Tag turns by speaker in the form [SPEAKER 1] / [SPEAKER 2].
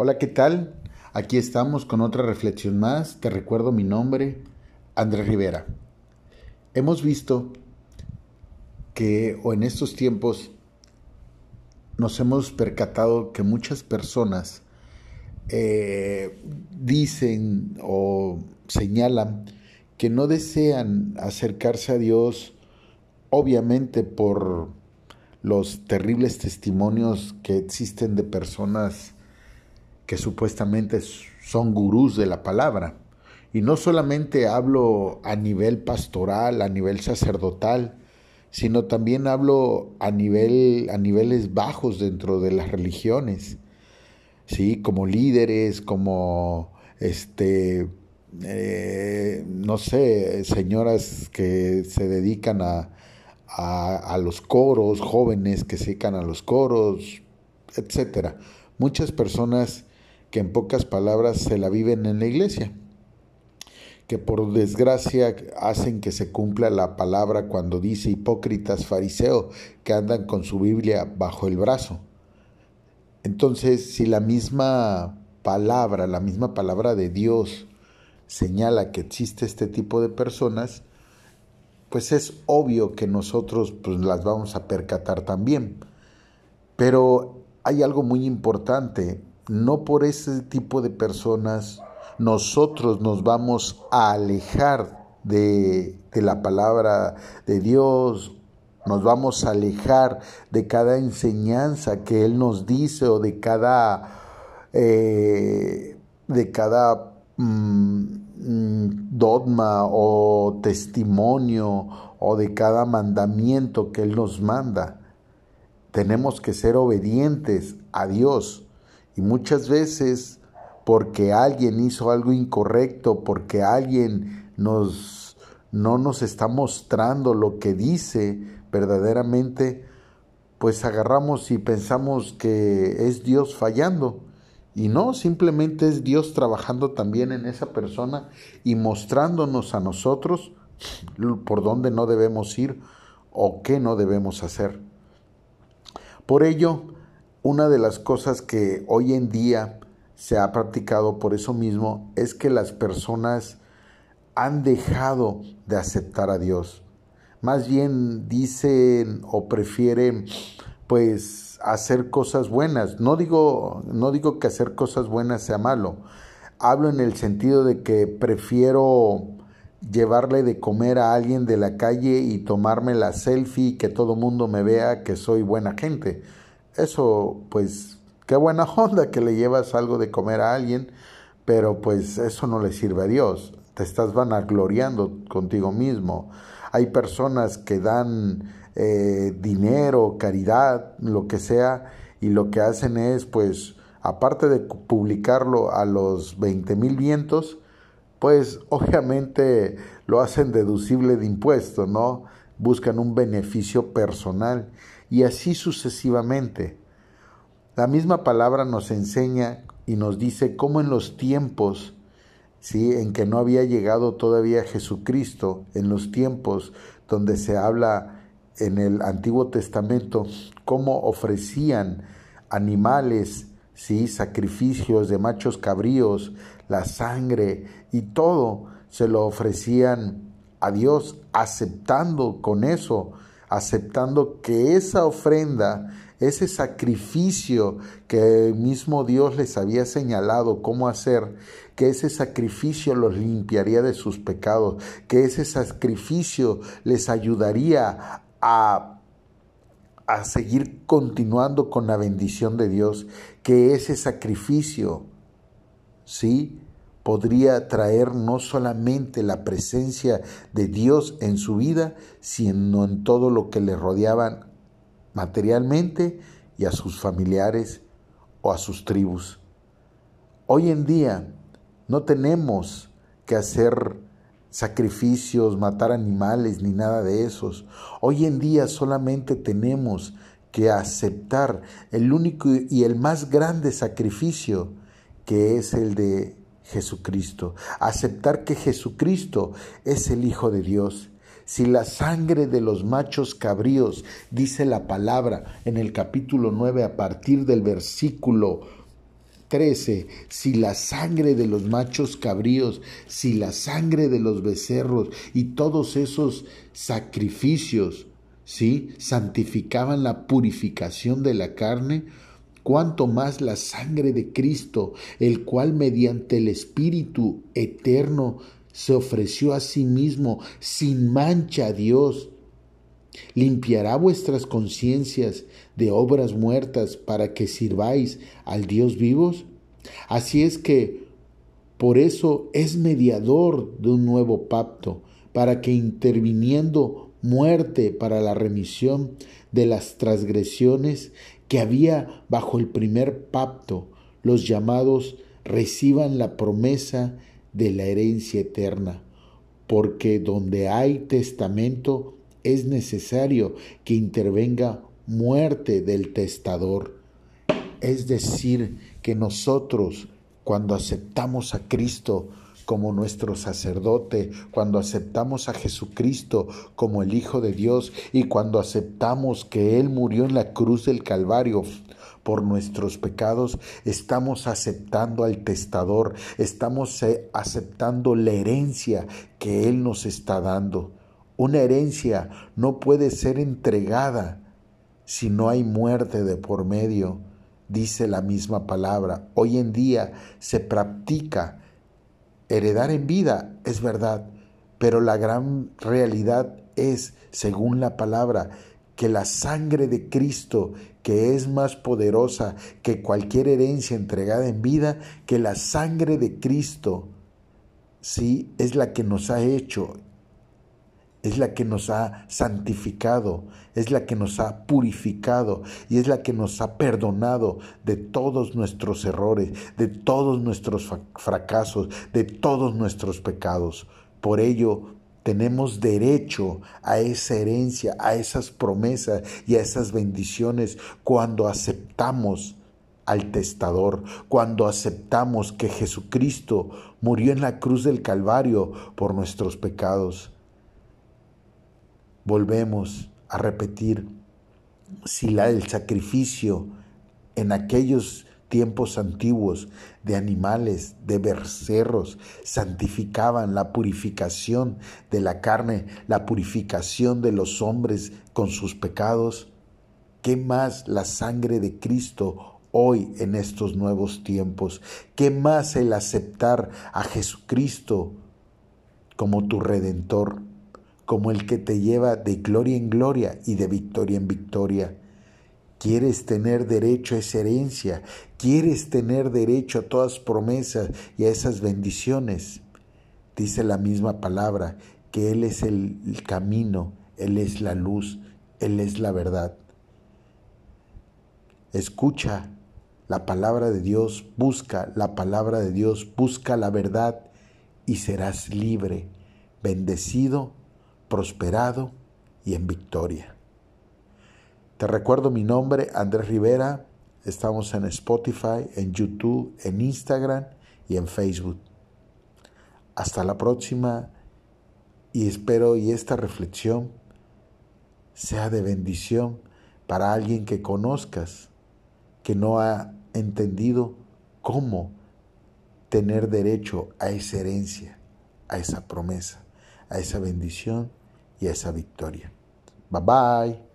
[SPEAKER 1] Hola, ¿qué tal? Aquí estamos con otra reflexión más. Te recuerdo mi nombre, Andrés Rivera. Hemos visto que, o en estos tiempos, nos hemos percatado que muchas personas eh, dicen o señalan que no desean acercarse a Dios, obviamente por los terribles testimonios que existen de personas que supuestamente son gurús de la palabra. Y no solamente hablo a nivel pastoral, a nivel sacerdotal, sino también hablo a, nivel, a niveles bajos dentro de las religiones, ¿sí? como líderes, como este, eh, no sé, señoras que se dedican a, a, a, los coros, jóvenes que se dedican a los coros, etcétera. Muchas personas que en pocas palabras se la viven en la iglesia, que por desgracia hacen que se cumpla la palabra cuando dice hipócritas fariseos que andan con su Biblia bajo el brazo. Entonces, si la misma palabra, la misma palabra de Dios señala que existe este tipo de personas, pues es obvio que nosotros pues, las vamos a percatar también. Pero hay algo muy importante, no por ese tipo de personas nosotros nos vamos a alejar de, de, la palabra de Dios, nos vamos a alejar de cada enseñanza que Él nos dice o de cada, eh, de cada mm, dogma o testimonio o de cada mandamiento que Él nos manda. Tenemos que ser obedientes a Dios y muchas veces porque alguien hizo algo incorrecto, porque alguien nos, no nos está mostrando lo que dice verdaderamente, pues agarramos y pensamos que es Dios fallando. Y no, simplemente es Dios trabajando también en esa persona y mostrándonos a nosotros por dónde no debemos ir o qué no debemos hacer. Por ello, una de las cosas que hoy en día se ha practicado por eso mismo es que las personas han dejado de aceptar a Dios. Más bien dicen o prefieren pues hacer cosas buenas. No digo, no digo que hacer cosas buenas sea malo. Hablo en el sentido de que prefiero llevarle de comer a alguien de la calle y tomarme la selfie y que todo mundo me vea que soy buena gente eso pues qué buena onda que le llevas algo de comer a alguien, pero pues eso no le sirve a Dios. Te estás vanagloriando contigo mismo. Hay personas que dan eh, dinero, caridad, lo que sea, y lo que hacen es pues aparte de publicarlo a los 20 mil vientos, pues obviamente lo hacen deducible de impuestos, ¿no? Buscan un beneficio personal y así sucesivamente. La misma palabra nos enseña y nos dice cómo en los tiempos ¿sí? en que no había llegado todavía Jesucristo, en los tiempos donde se habla en el Antiguo Testamento, cómo ofrecían animales, ¿sí? sacrificios de machos cabríos, la sangre y todo se lo ofrecían a Dios, aceptando con eso aceptando que esa ofrenda, ese sacrificio que el mismo Dios les había señalado cómo hacer, que ese sacrificio los limpiaría de sus pecados, que ese sacrificio les ayudaría a, a seguir continuando con la bendición de Dios, que ese sacrificio, ¿sí? Podría traer no solamente la presencia de Dios en su vida, sino en todo lo que le rodeaban materialmente y a sus familiares o a sus tribus. Hoy en día no tenemos que hacer sacrificios, matar animales ni nada de esos. Hoy en día solamente tenemos que aceptar el único y el más grande sacrificio que es el de Jesucristo, aceptar que Jesucristo es el Hijo de Dios. Si la sangre de los machos cabríos, dice la palabra en el capítulo 9 a partir del versículo 13, si la sangre de los machos cabríos, si la sangre de los becerros y todos esos sacrificios, ¿sí? santificaban la purificación de la carne, cuanto más la sangre de Cristo, el cual mediante el Espíritu eterno se ofreció a sí mismo sin mancha a Dios, limpiará vuestras conciencias de obras muertas para que sirváis al Dios vivos? Así es que por eso es mediador de un nuevo pacto, para que interviniendo muerte para la remisión de las transgresiones que había bajo el primer pacto, los llamados reciban la promesa de la herencia eterna, porque donde hay testamento es necesario que intervenga muerte del testador. Es decir, que nosotros, cuando aceptamos a Cristo como nuestro sacerdote, cuando aceptamos a Jesucristo como el Hijo de Dios y cuando aceptamos que Él murió en la cruz del Calvario por nuestros pecados, estamos aceptando al testador, estamos eh, aceptando la herencia que Él nos está dando. Una herencia no puede ser entregada si no hay muerte de por medio, dice la misma palabra. Hoy en día se practica heredar en vida, es verdad, pero la gran realidad es, según la palabra, que la sangre de Cristo, que es más poderosa que cualquier herencia entregada en vida, que la sangre de Cristo, sí, es la que nos ha hecho es la que nos ha santificado, es la que nos ha purificado y es la que nos ha perdonado de todos nuestros errores, de todos nuestros fracasos, de todos nuestros pecados. Por ello, tenemos derecho a esa herencia, a esas promesas y a esas bendiciones cuando aceptamos al testador, cuando aceptamos que Jesucristo murió en la cruz del Calvario por nuestros pecados volvemos a repetir, si la, el sacrificio en aquellos tiempos antiguos de animales, de becerros, santificaban la purificación de la carne, la purificación de los hombres con sus pecados, ¿qué más la sangre de Cristo hoy en estos nuevos tiempos? ¿Qué más el aceptar a Jesucristo como tu redentor? Como el que te lleva de gloria en gloria y de victoria en victoria. Quieres tener derecho a esa herencia, quieres tener derecho a todas promesas y a esas bendiciones. Dice la misma palabra que Él es el camino, Él es la luz, Él es la verdad. Escucha la palabra de Dios, busca la palabra de Dios, busca la verdad y serás libre, bendecido prosperado y en victoria. Te recuerdo mi nombre, Andrés Rivera. Estamos en Spotify, en YouTube, en Instagram y en Facebook. Hasta la próxima y espero y esta reflexión sea de bendición para alguien que conozcas, que no ha entendido cómo tener derecho a esa herencia, a esa promesa, a esa bendición y esa victoria. Bye bye.